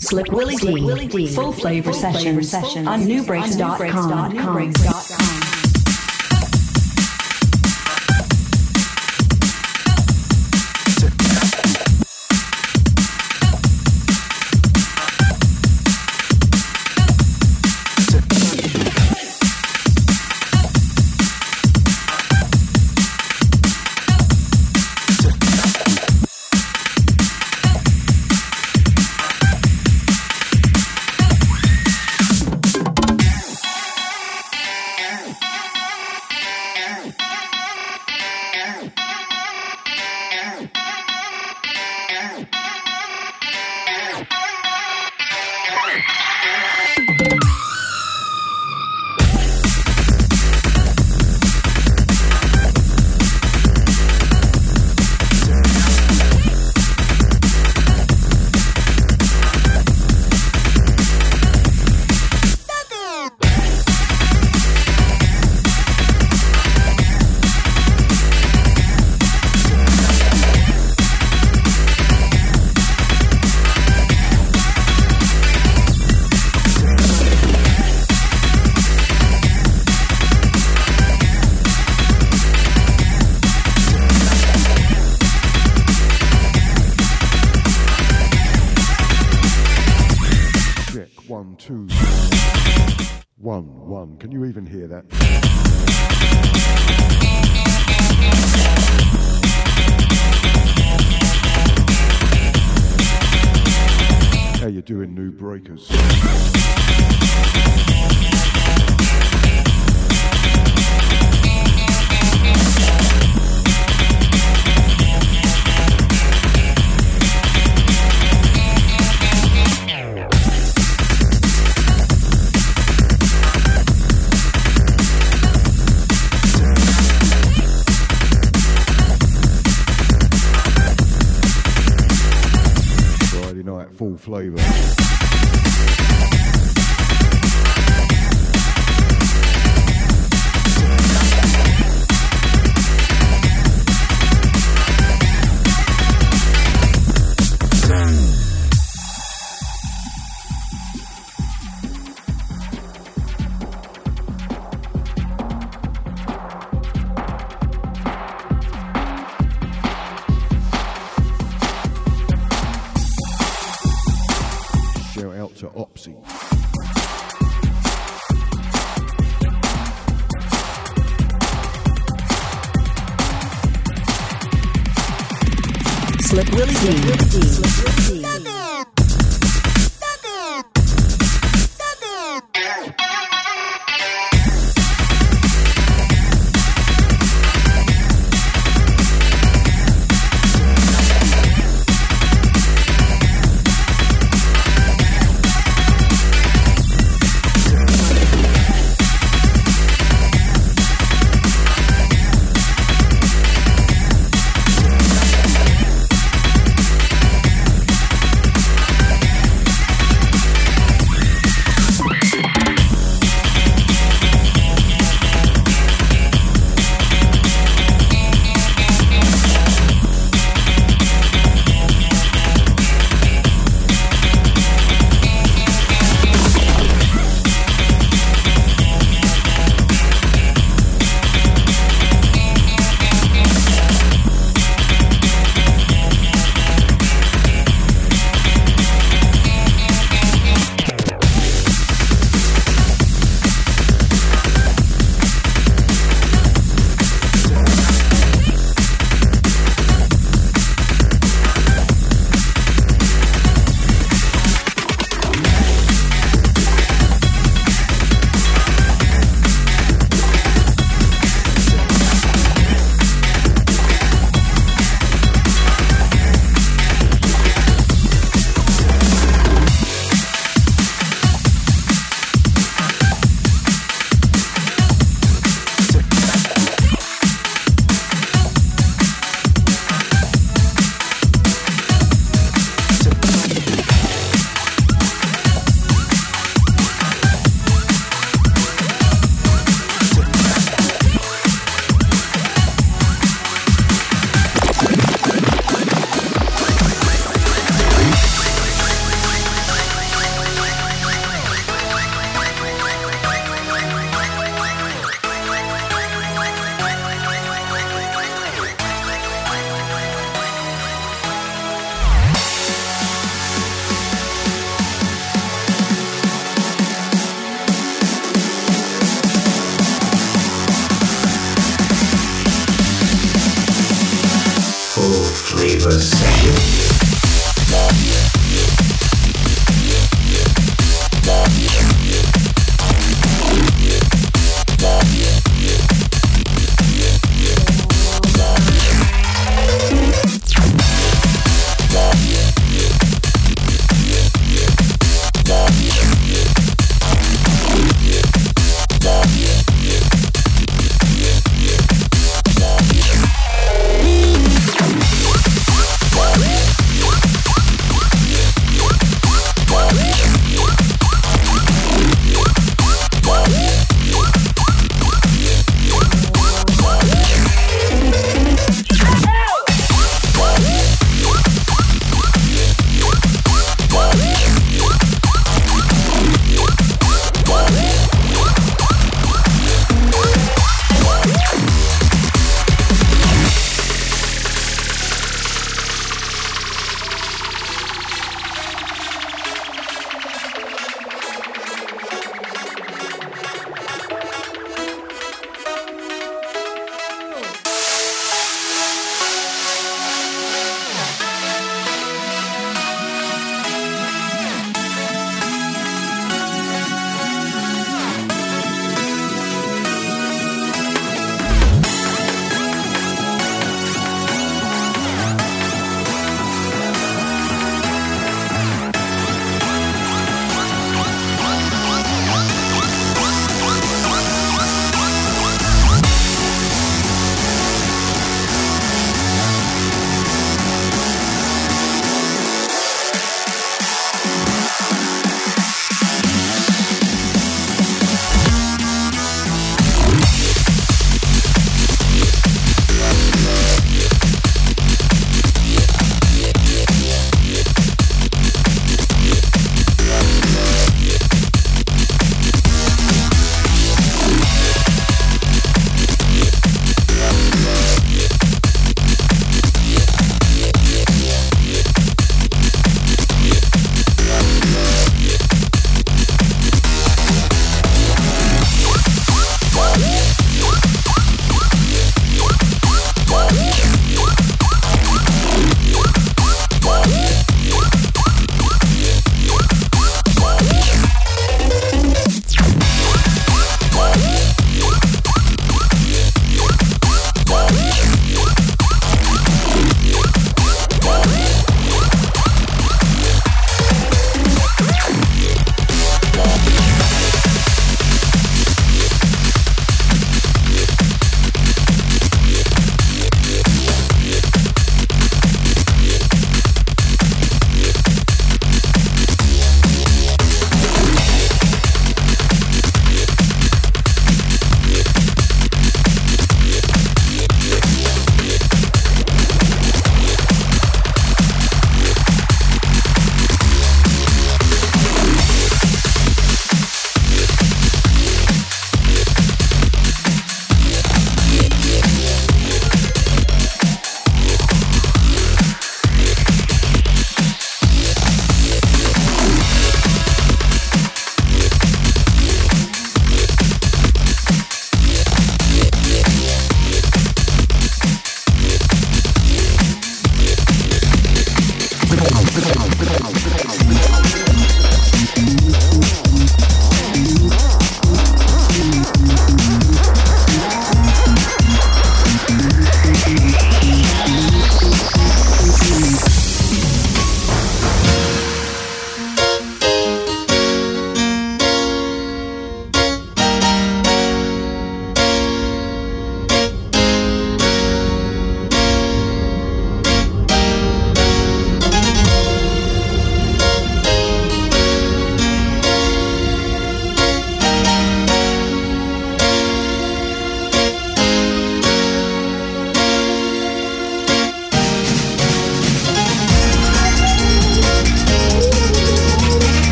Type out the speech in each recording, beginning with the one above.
SlickWillyDee. Full Flava session on nubreaks.com.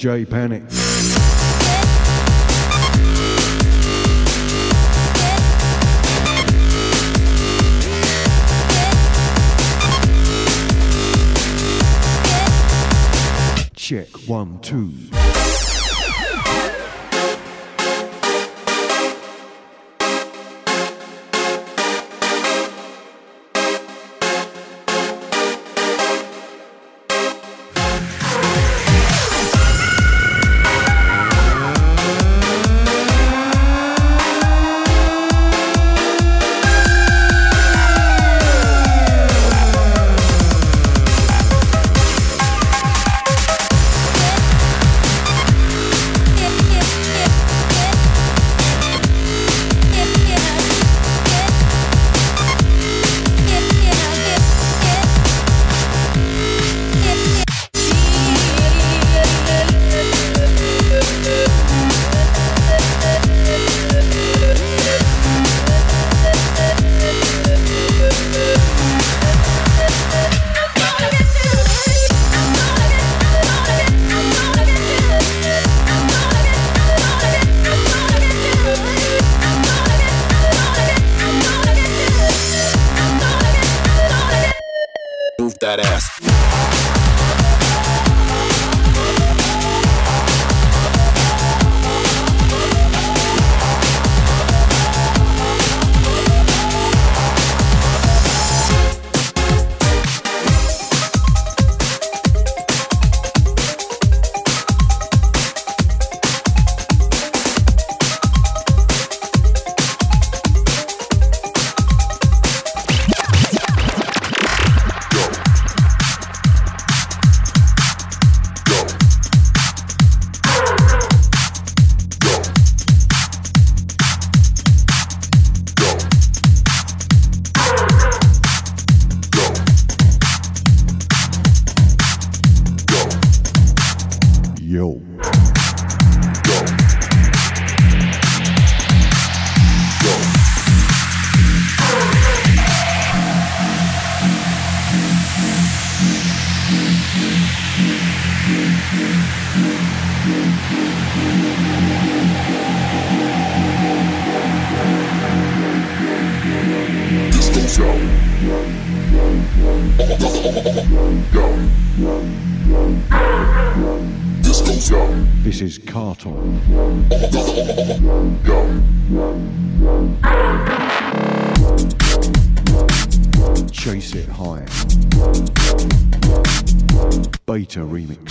J Panic. Check one, two. Mrs. Karton. Chase it high. Beta remix.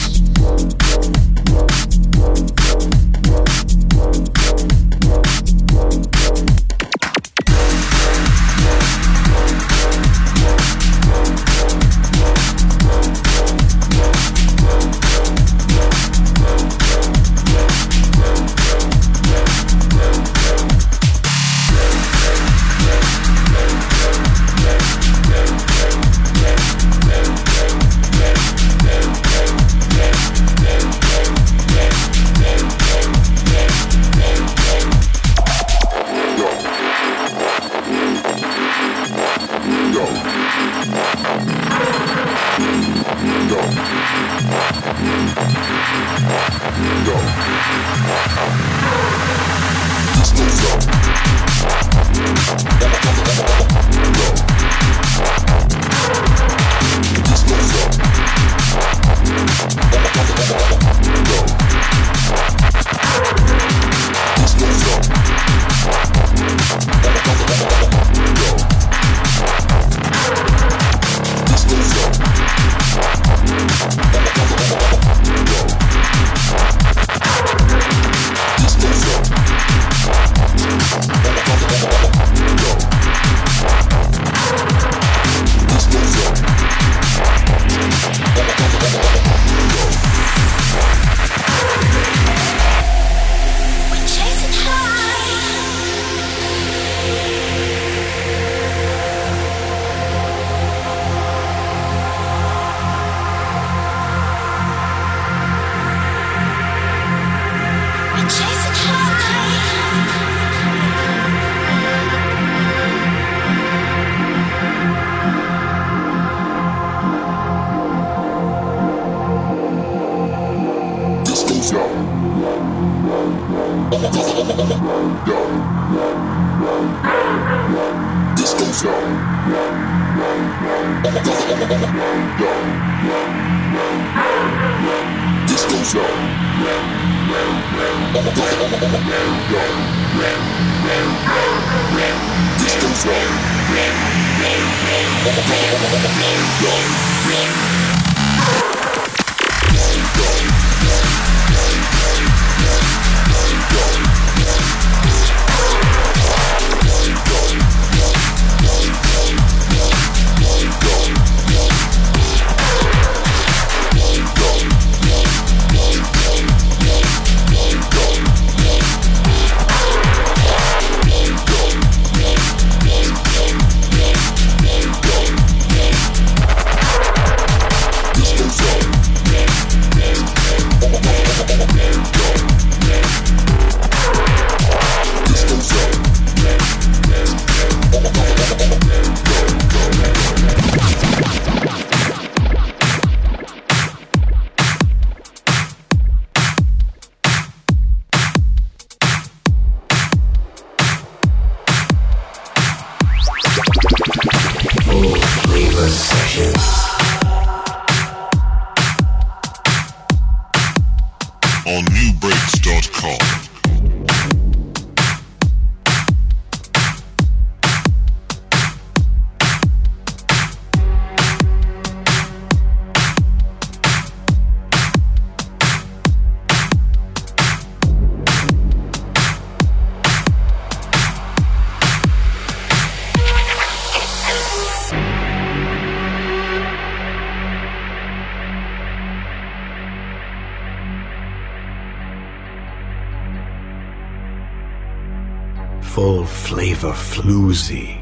Flavor floozy.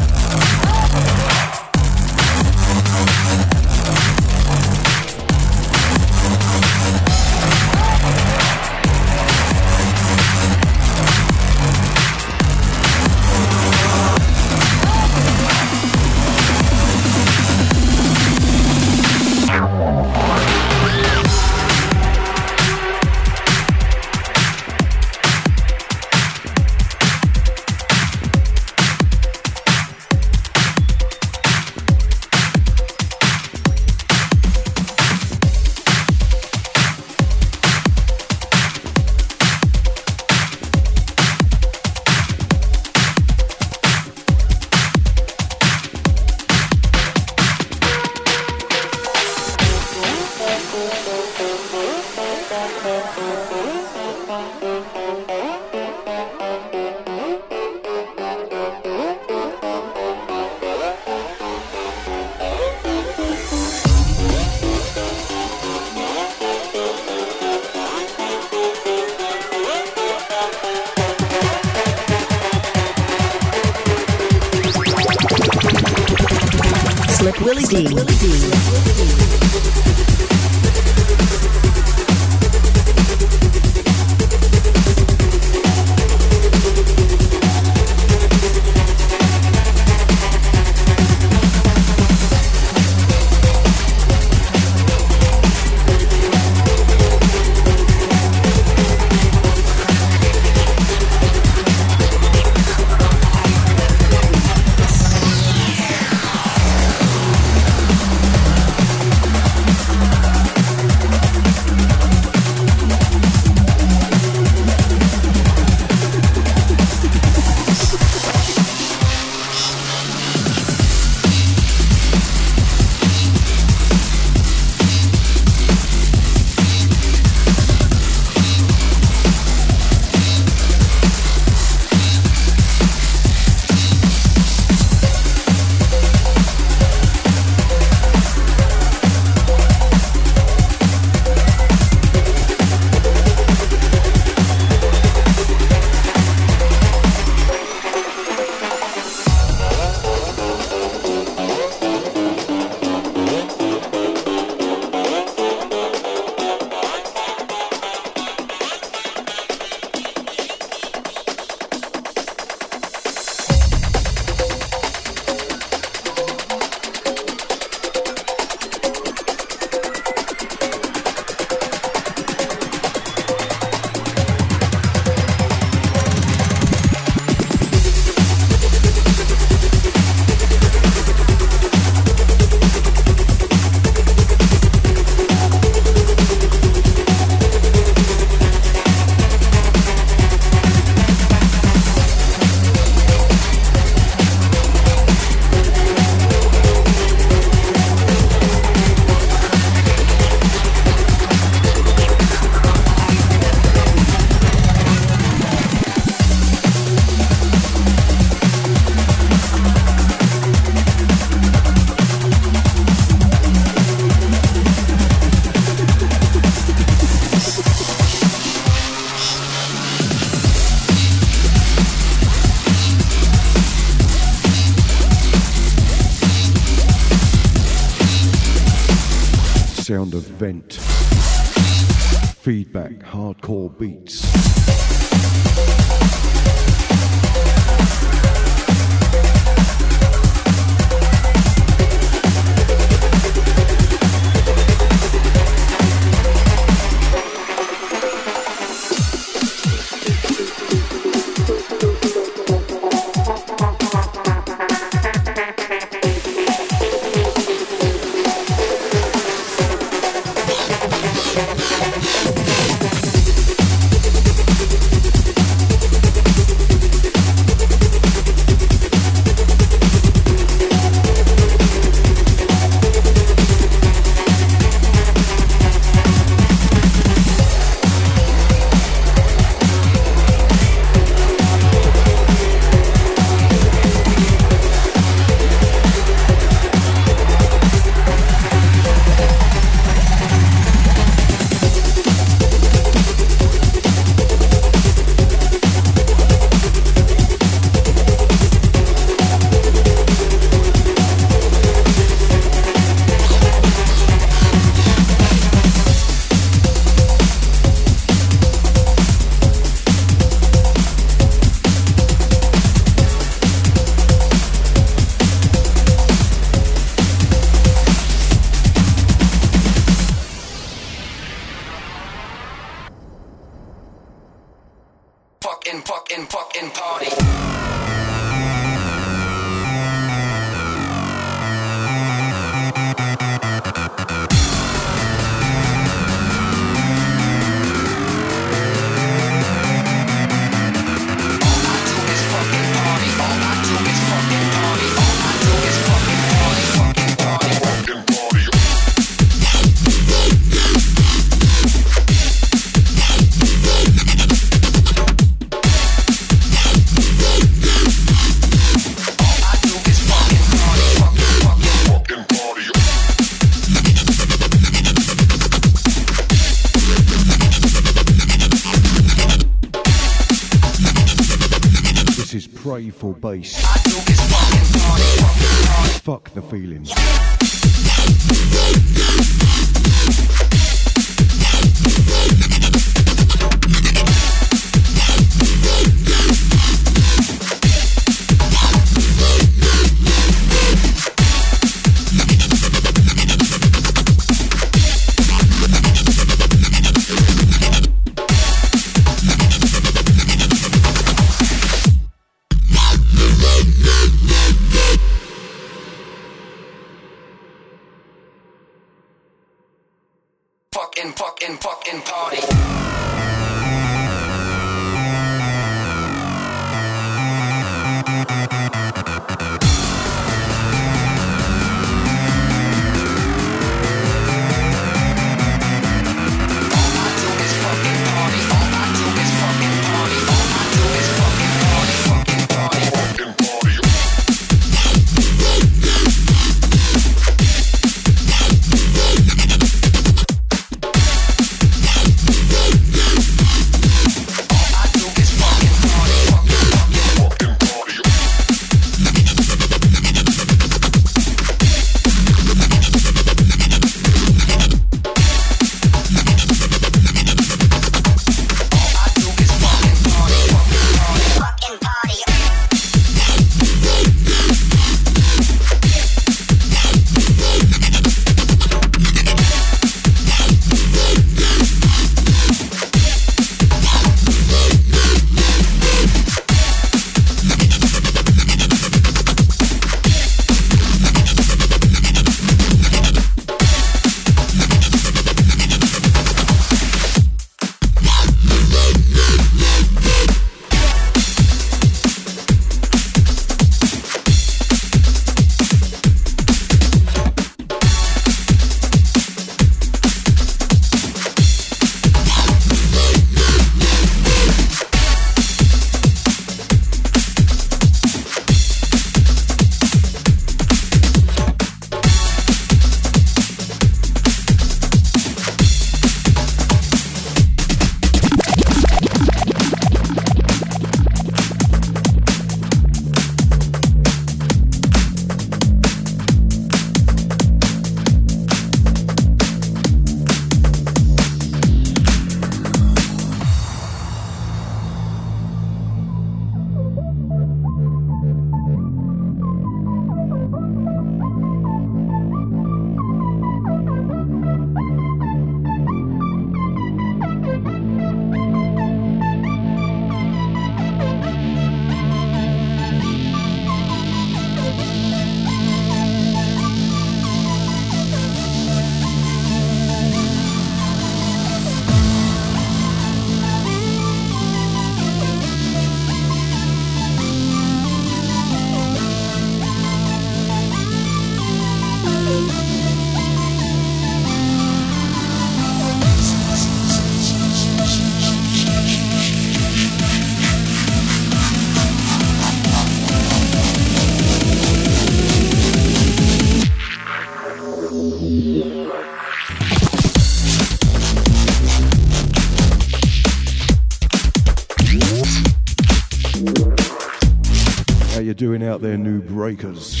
New breakers?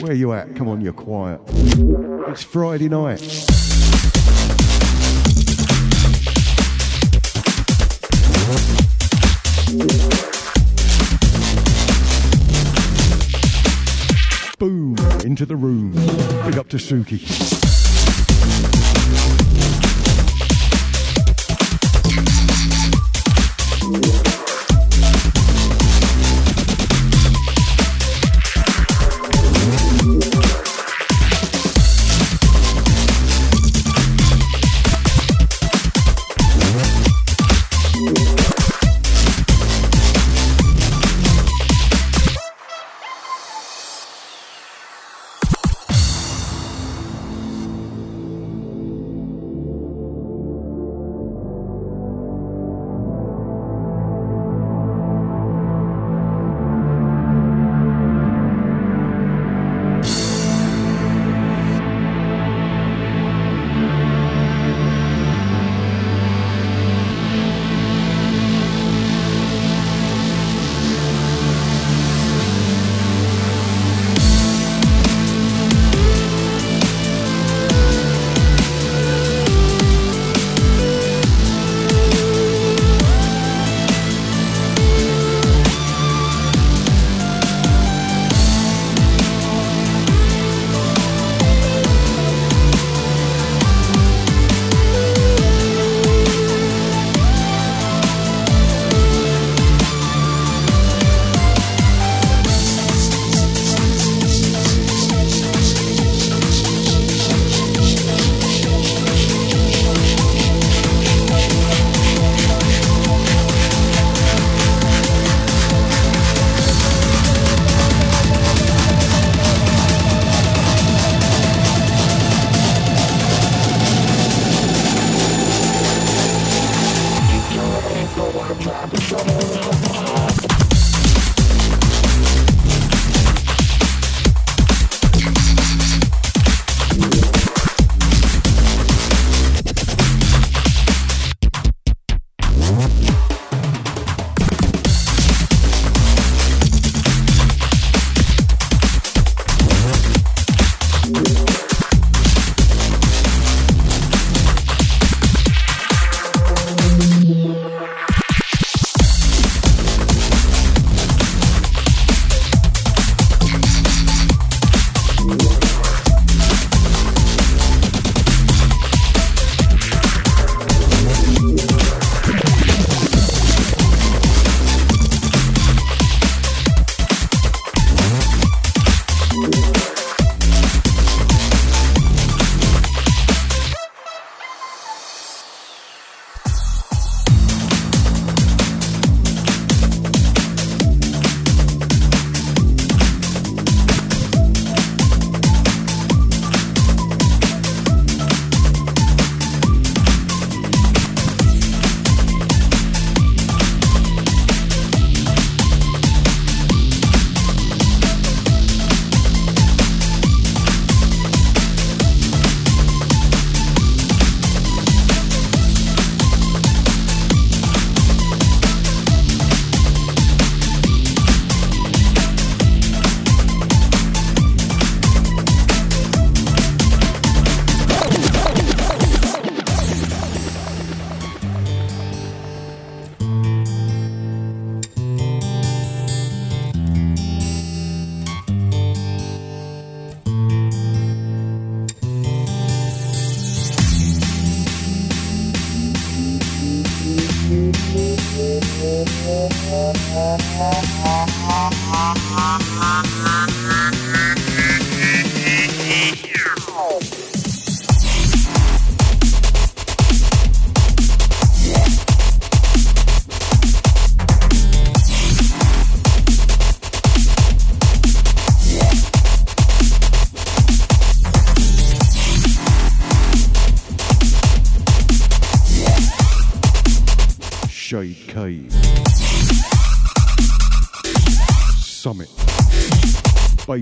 Where you at? Come on, you're quiet. It's Friday night. Boom, into the room. Big up to Suki.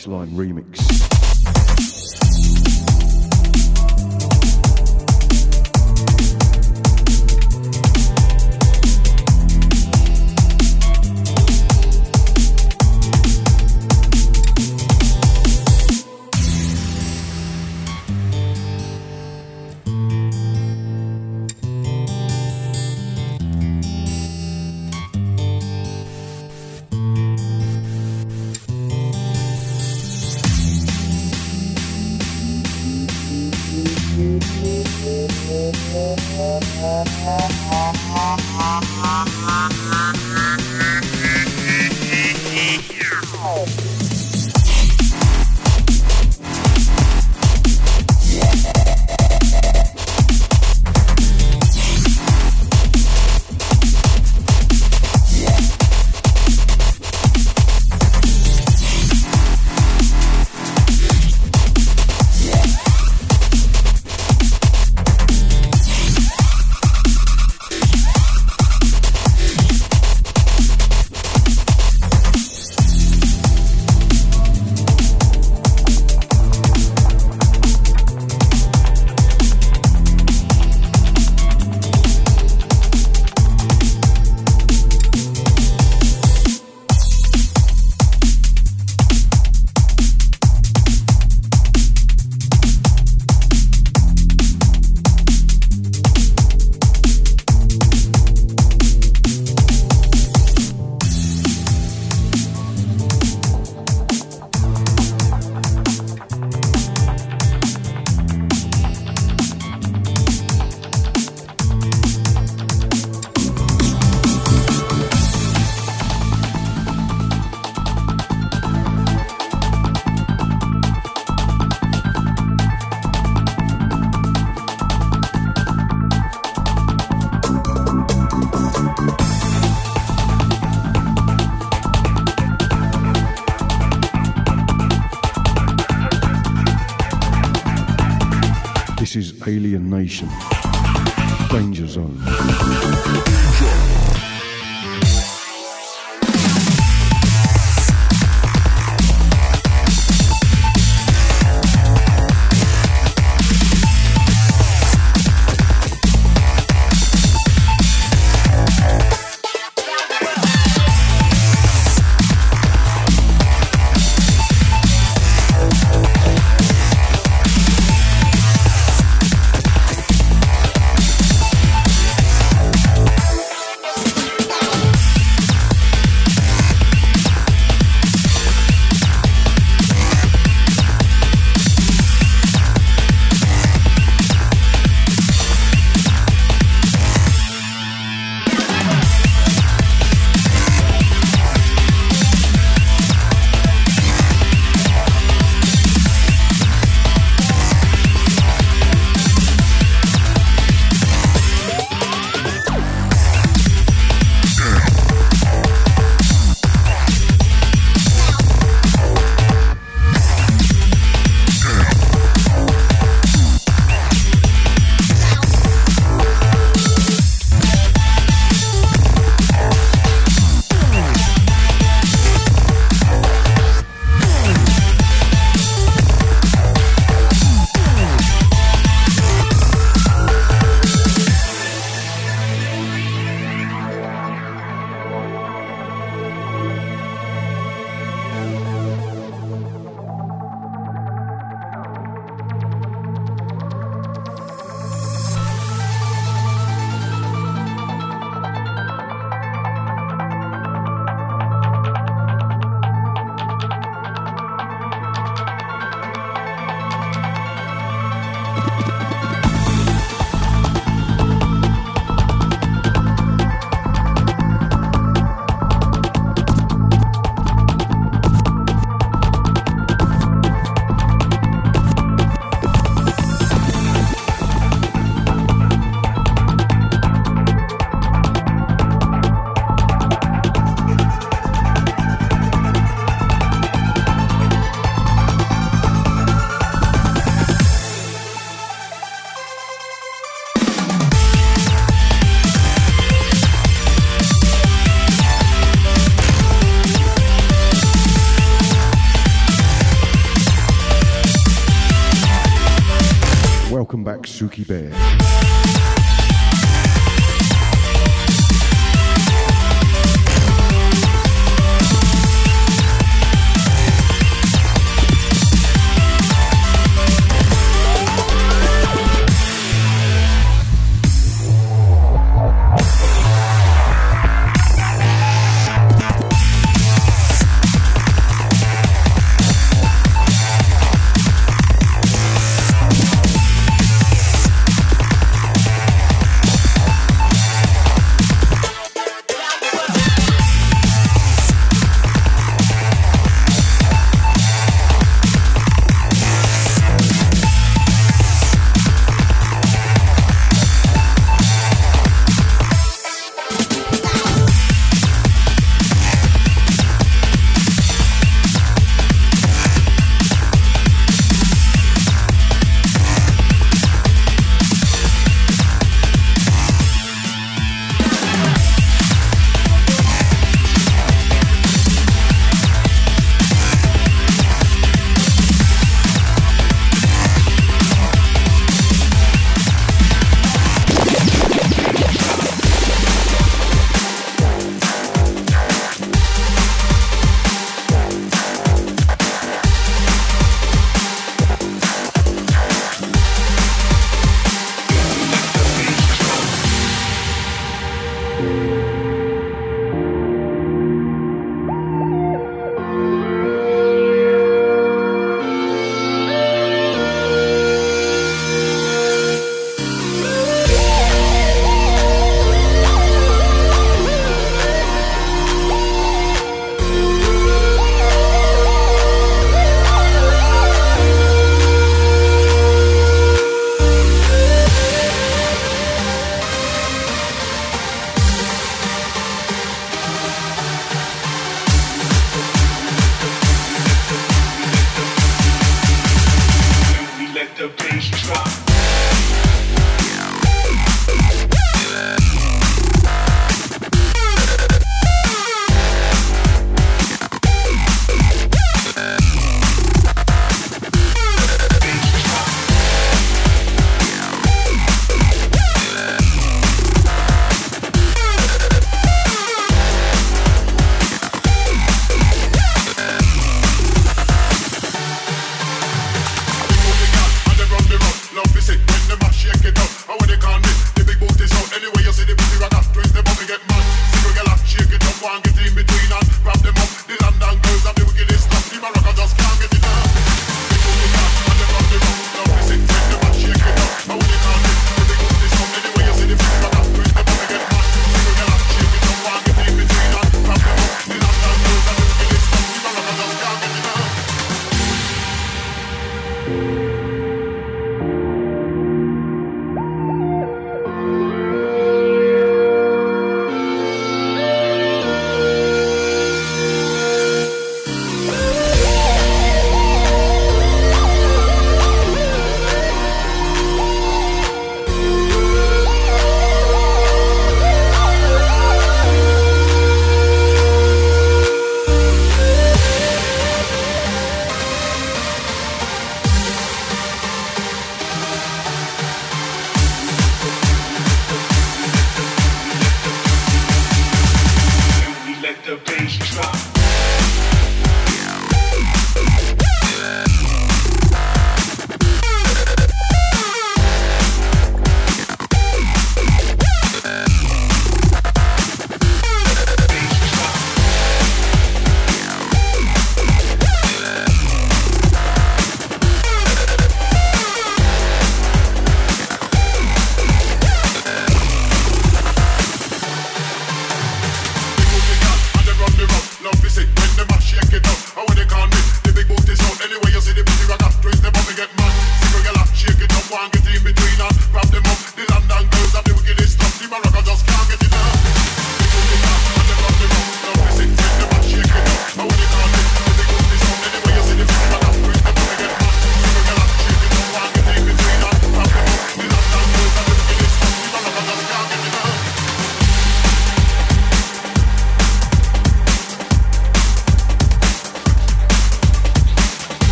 Bassline remix. Danger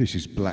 This is Black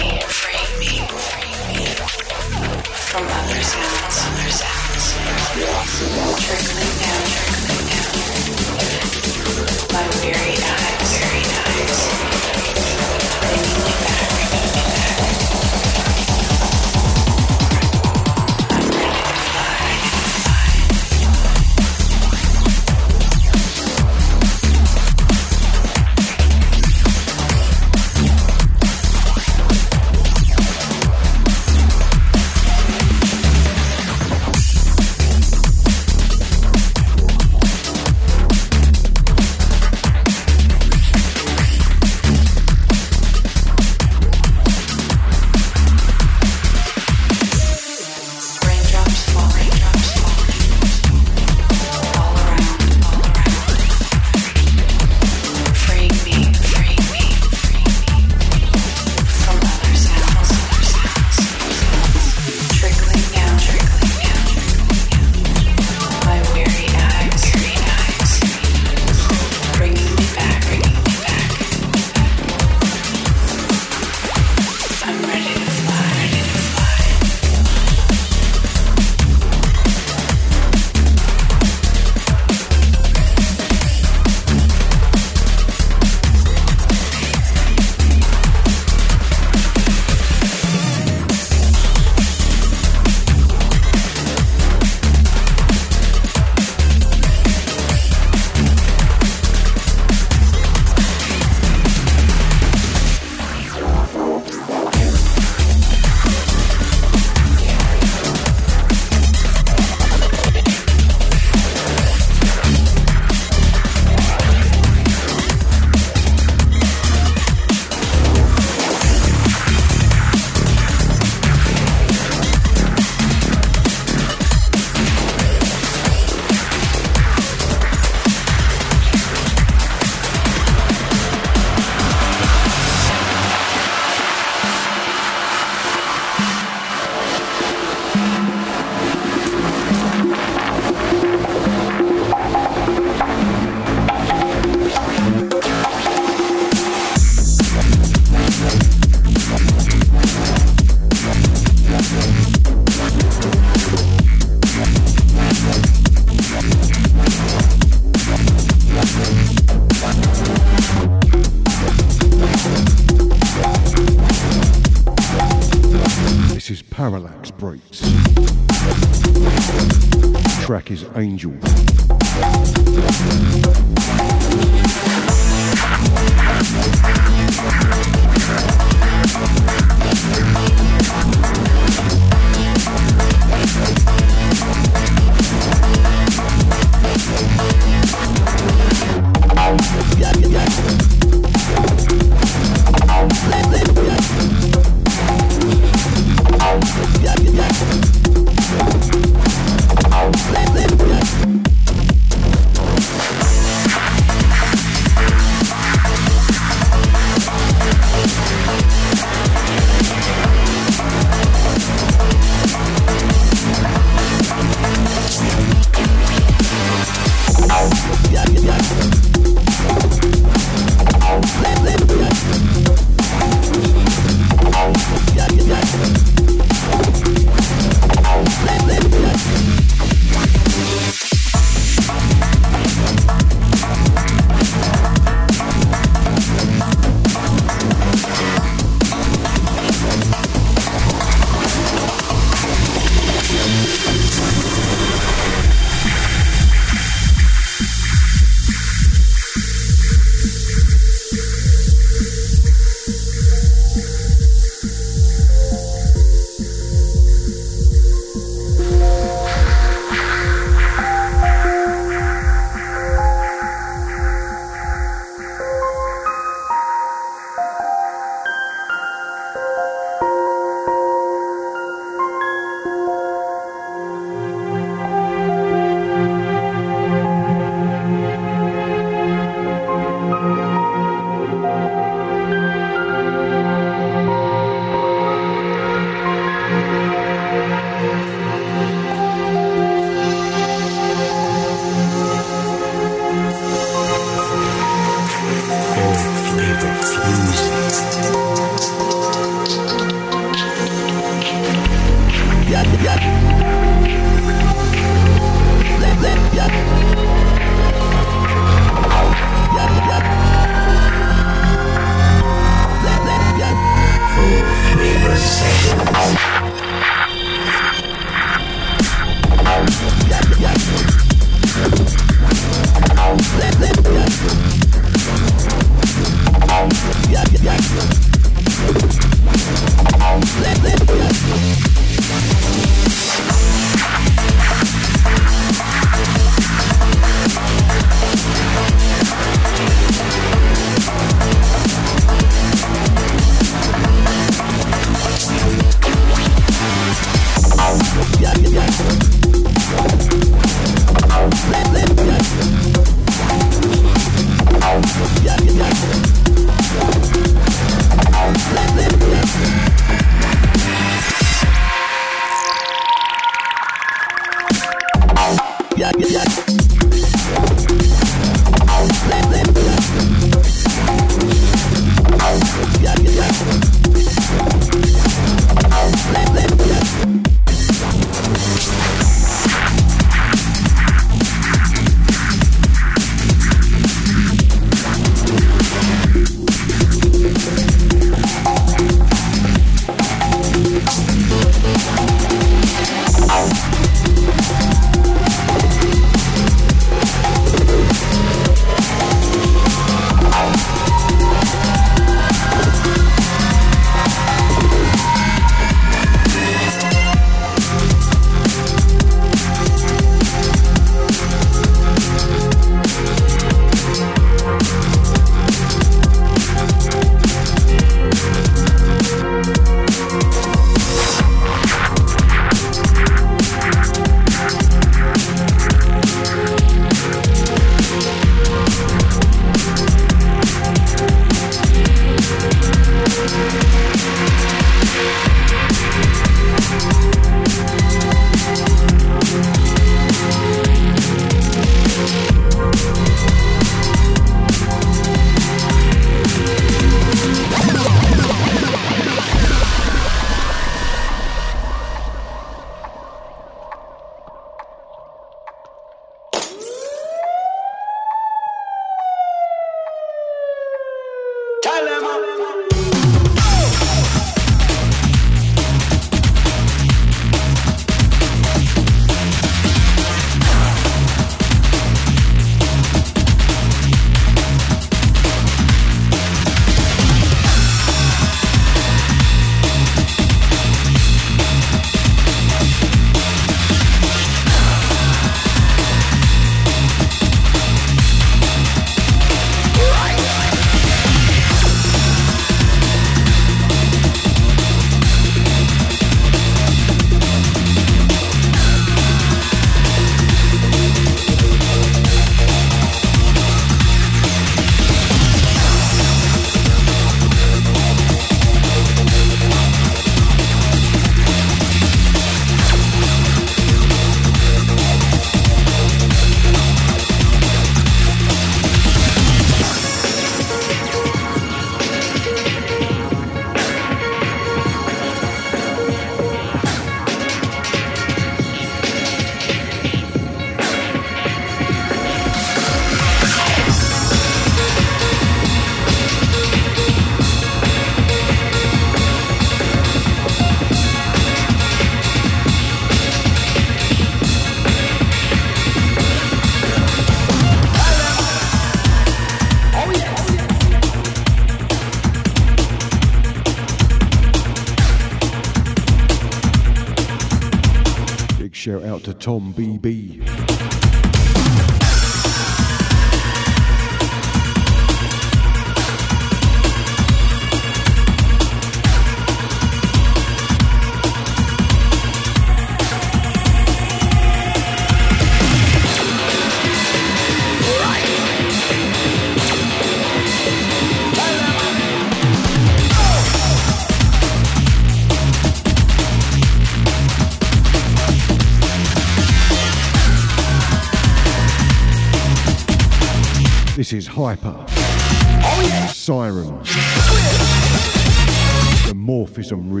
Remix.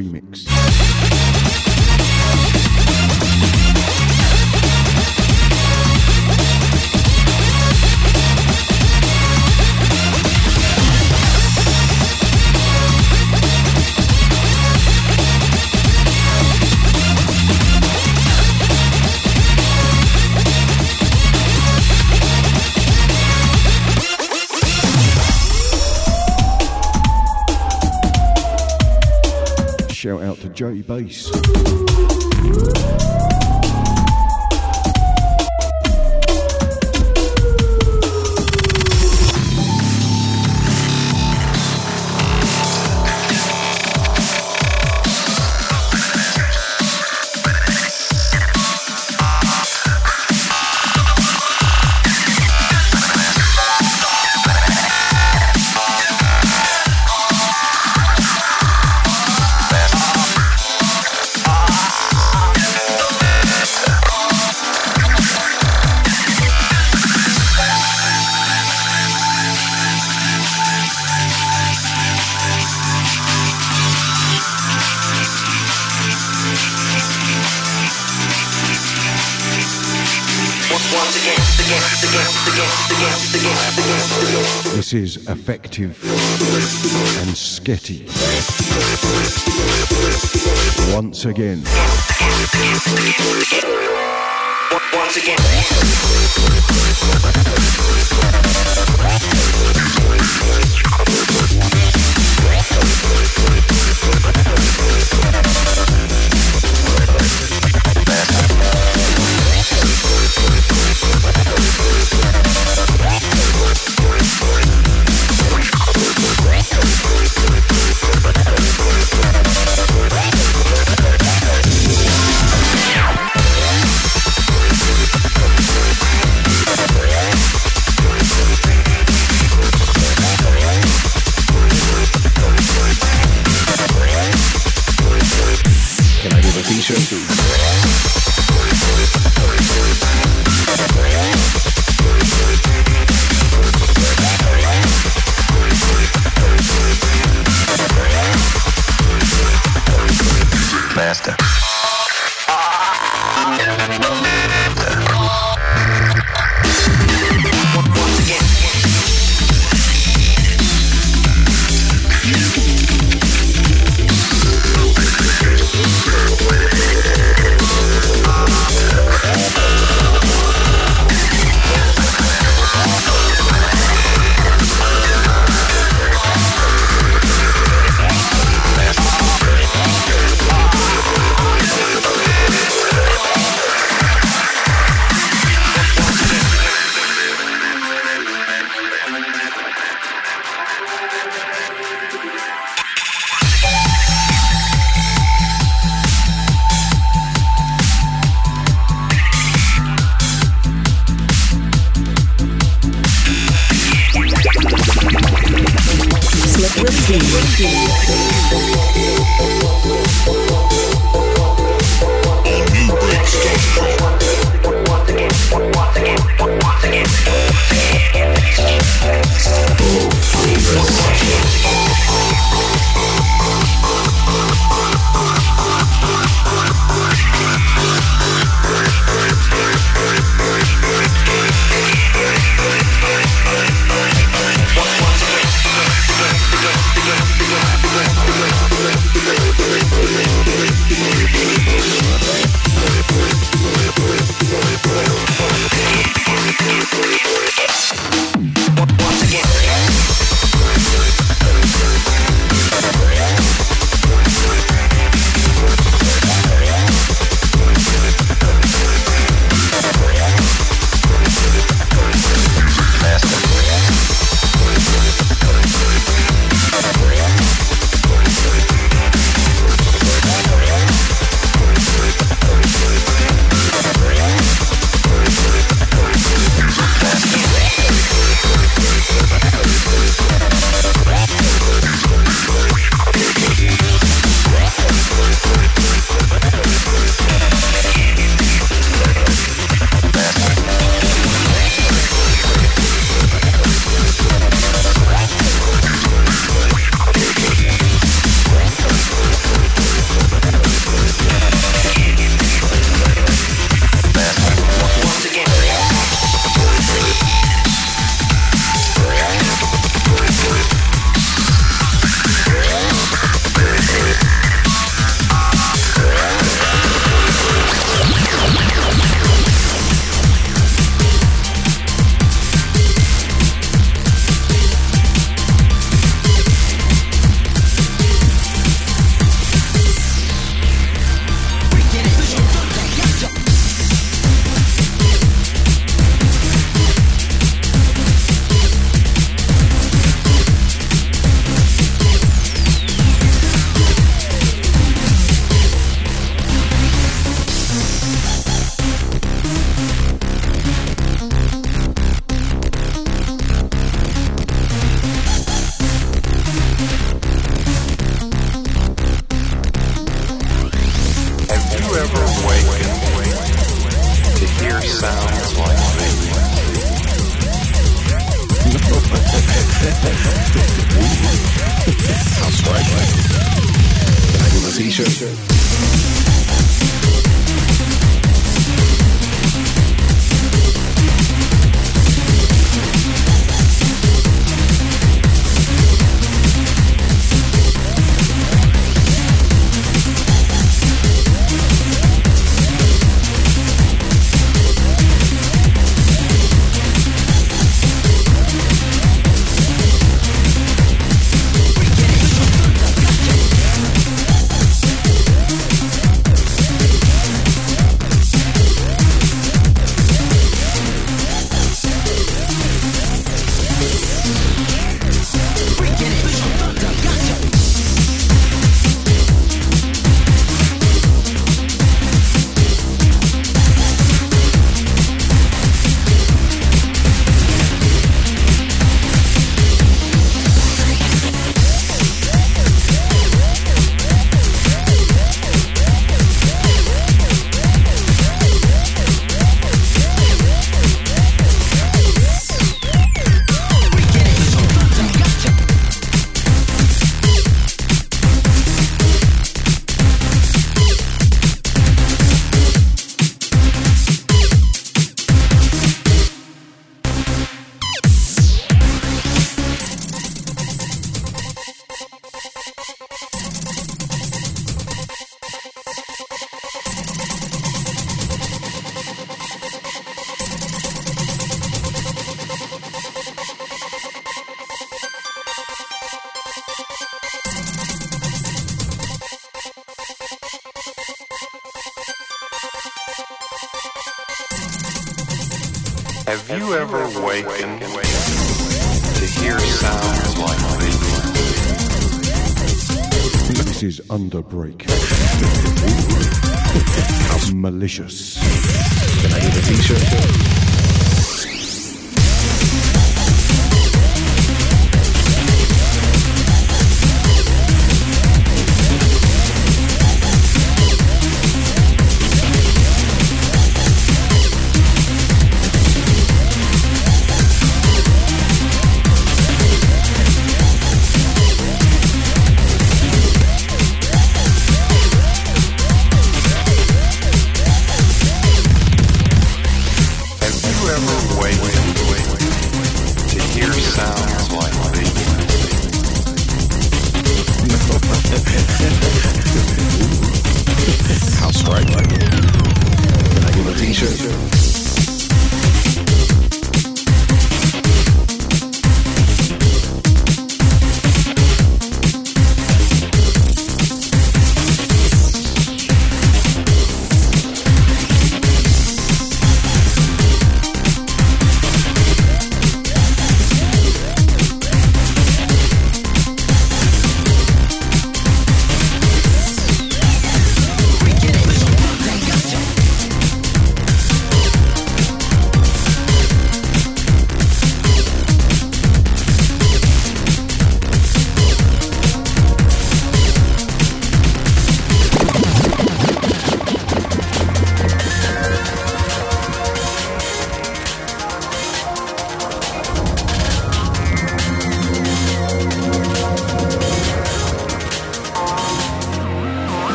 Joey Once again. Once again.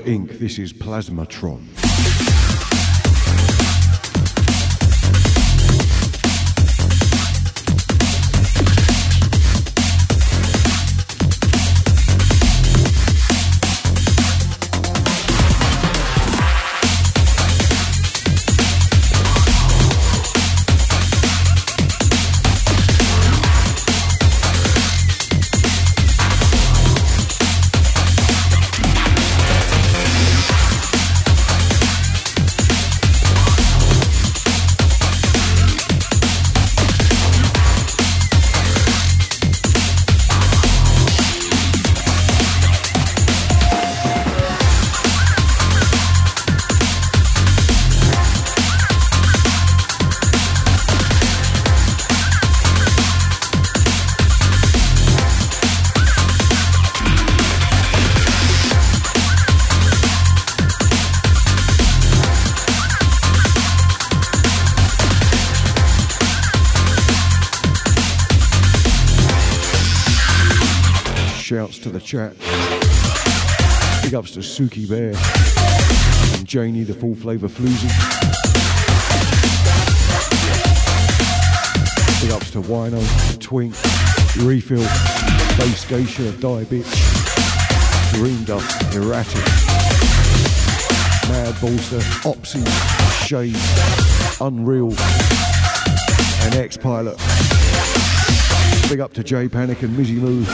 Inc. This is Plasmatron. Chat. Big ups to Suki Bear and Janie, the Full Flava floozy. Big ups to Wino, Twink, Refill, Base Geisha, Die Bitch, Green Dust, Erratic, Mad Bolster, Opsy, Shade, Unreal, and X Pilot. Big up to J Panic and Mizzy Moo.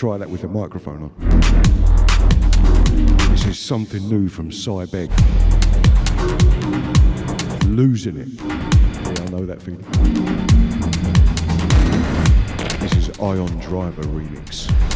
Try that with the microphone on. This is something new from Si Begg. Losing it. Yeah, I know that feeling. This is Ion Driver remix.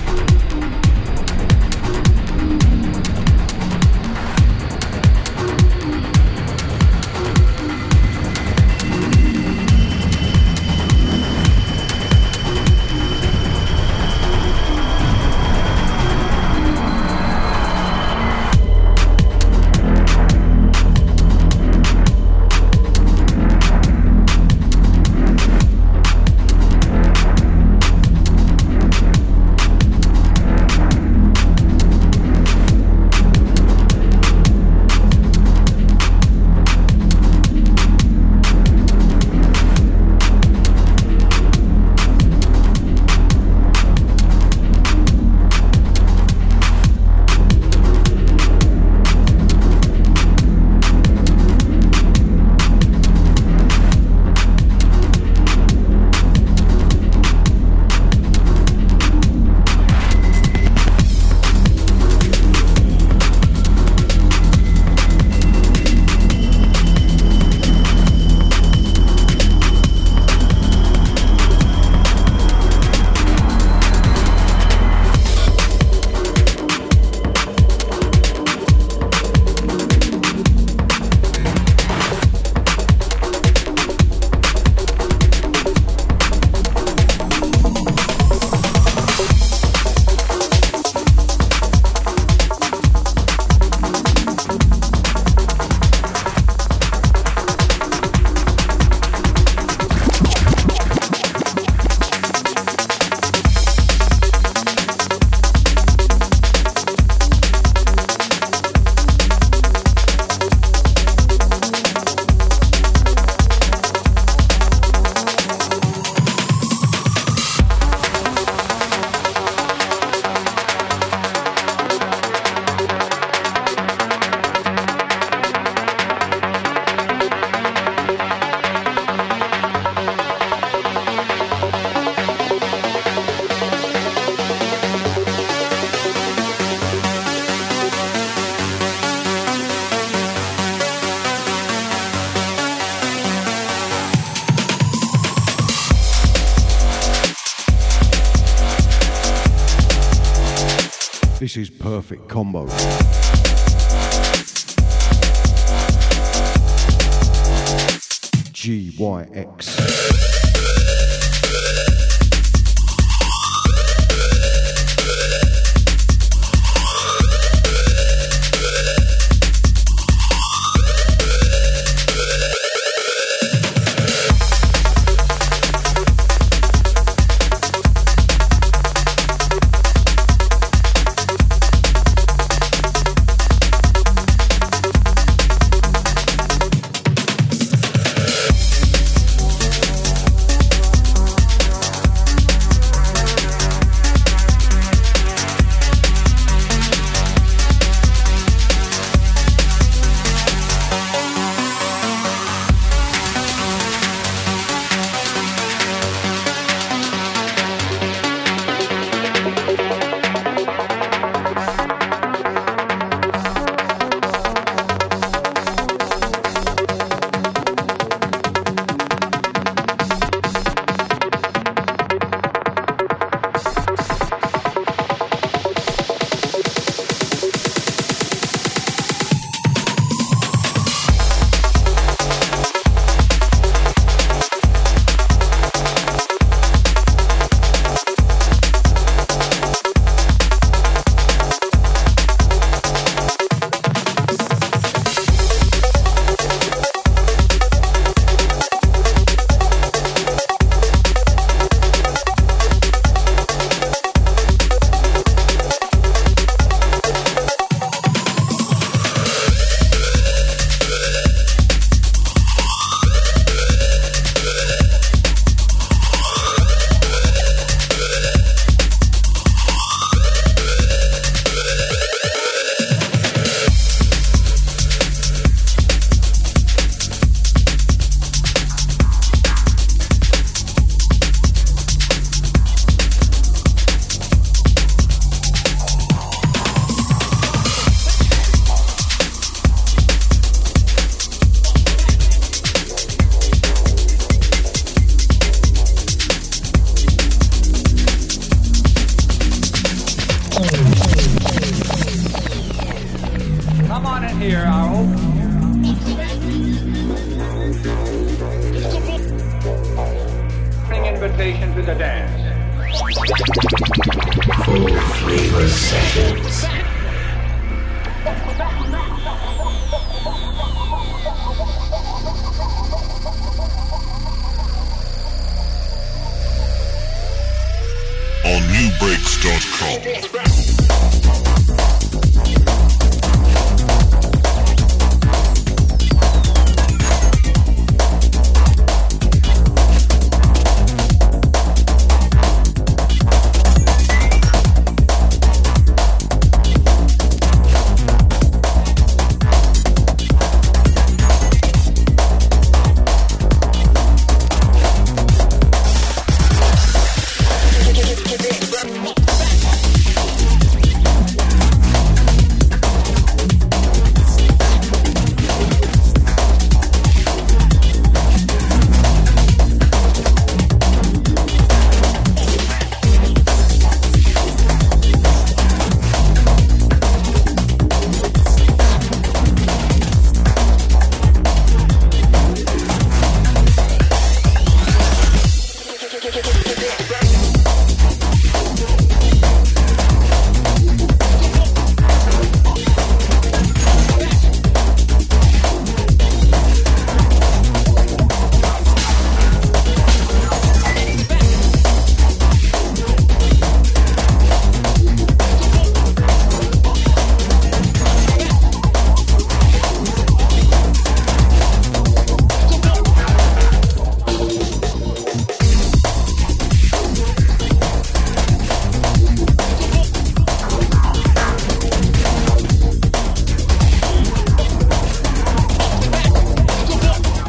Combo.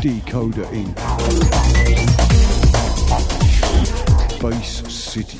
Decoder Inc. Bass City.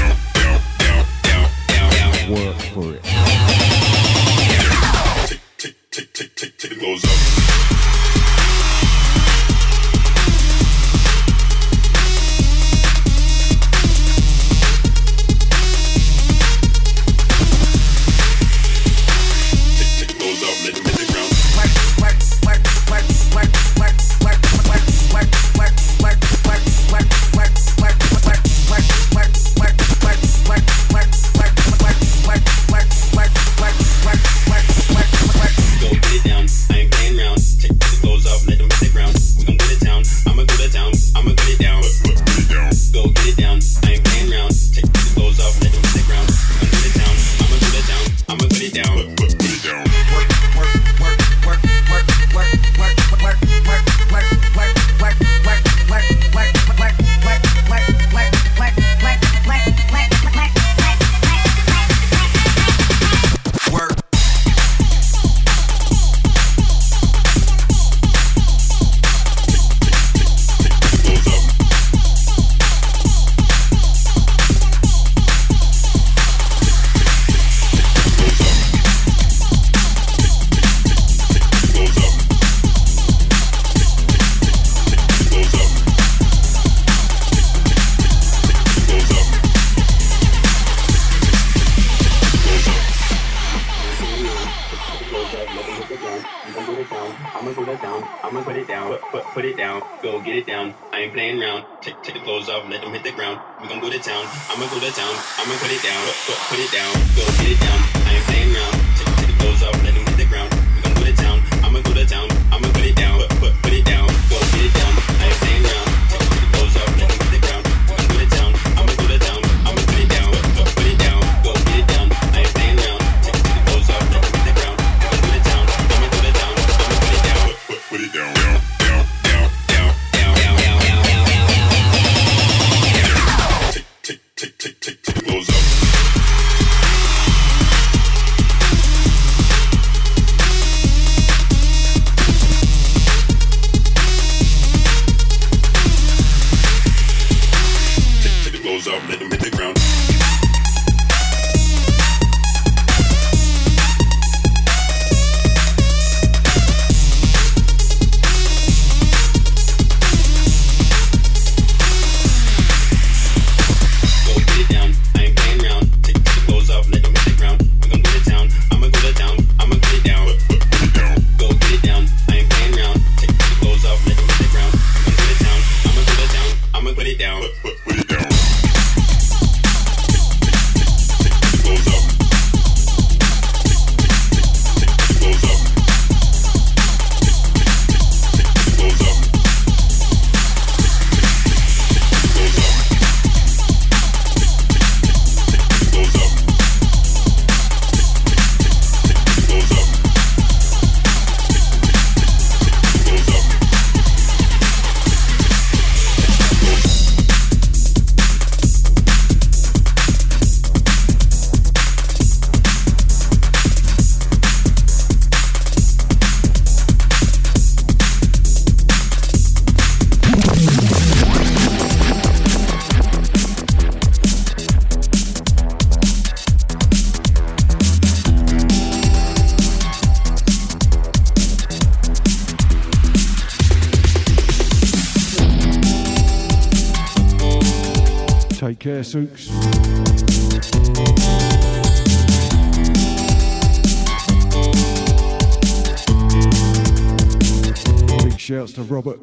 Robert.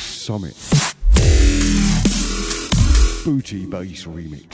Summit. Booty Bass Remix.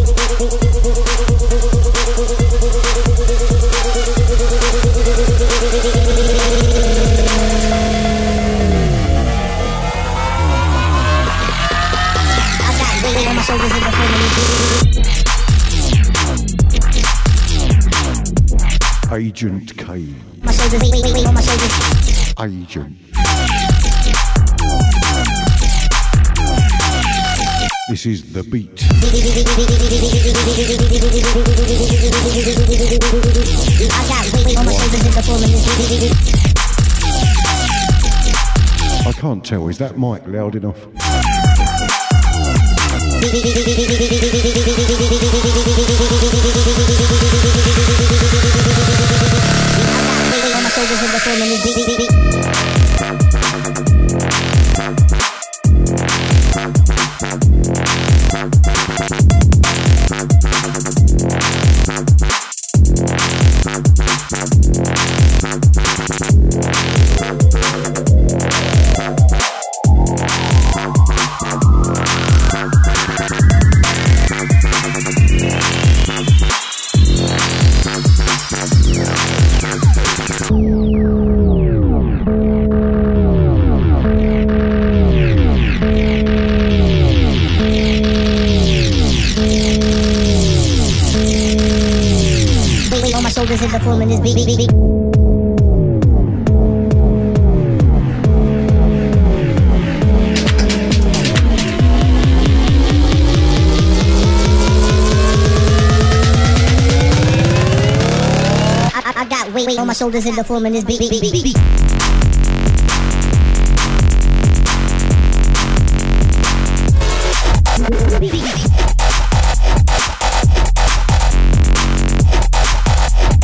Agent K. Agent. This is the beat. I can't tell, is that mic loud enough? soldiers in the form of listen to forming this beat. beat, beat, beat, beat.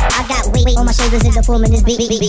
I got weight on my shoulders in the form of this beat. beat, beat.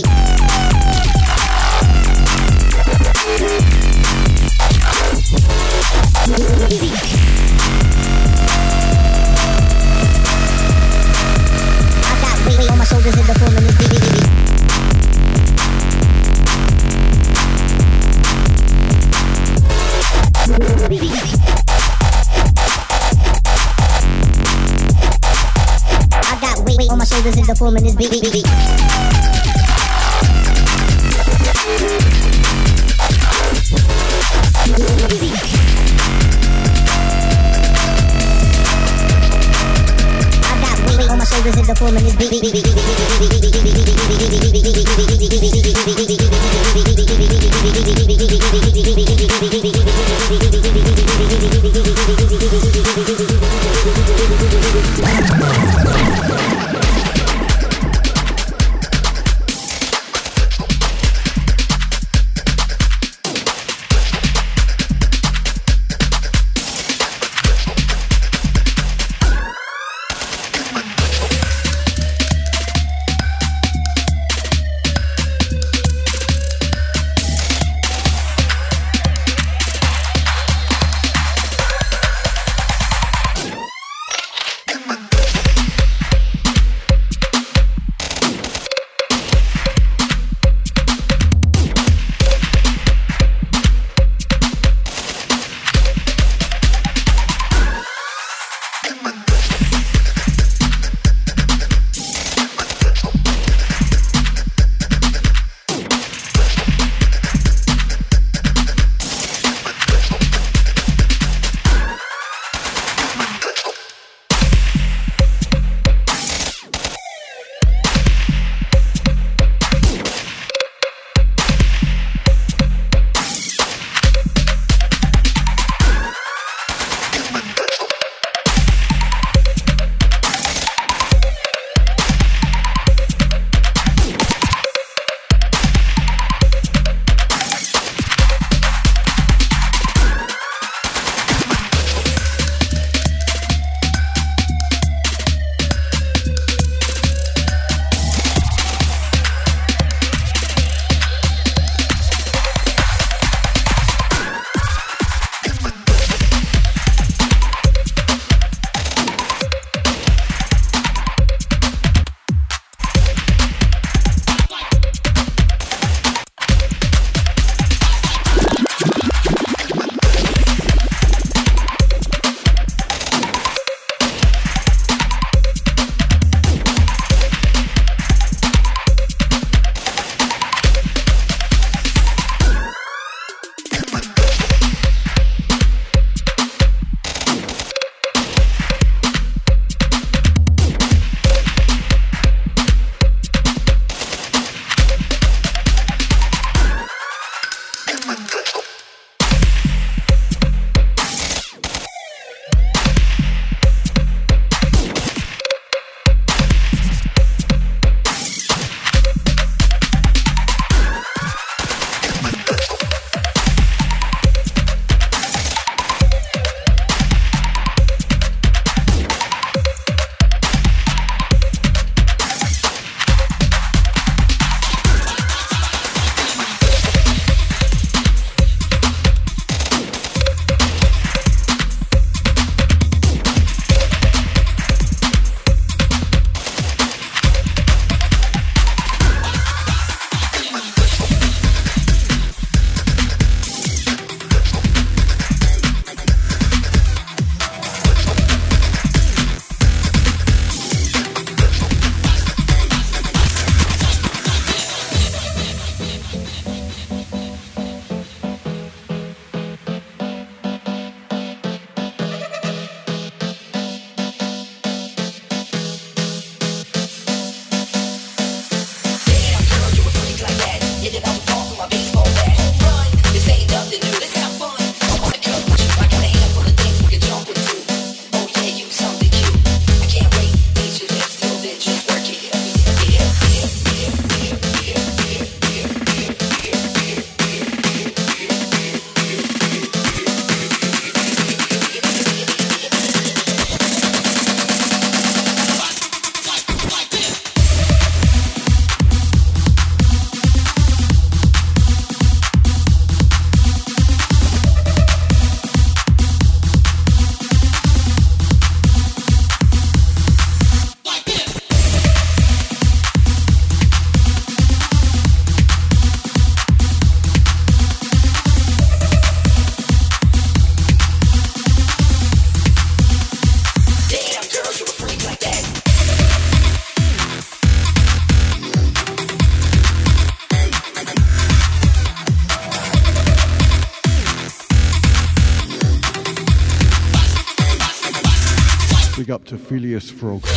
To Phileas Frog.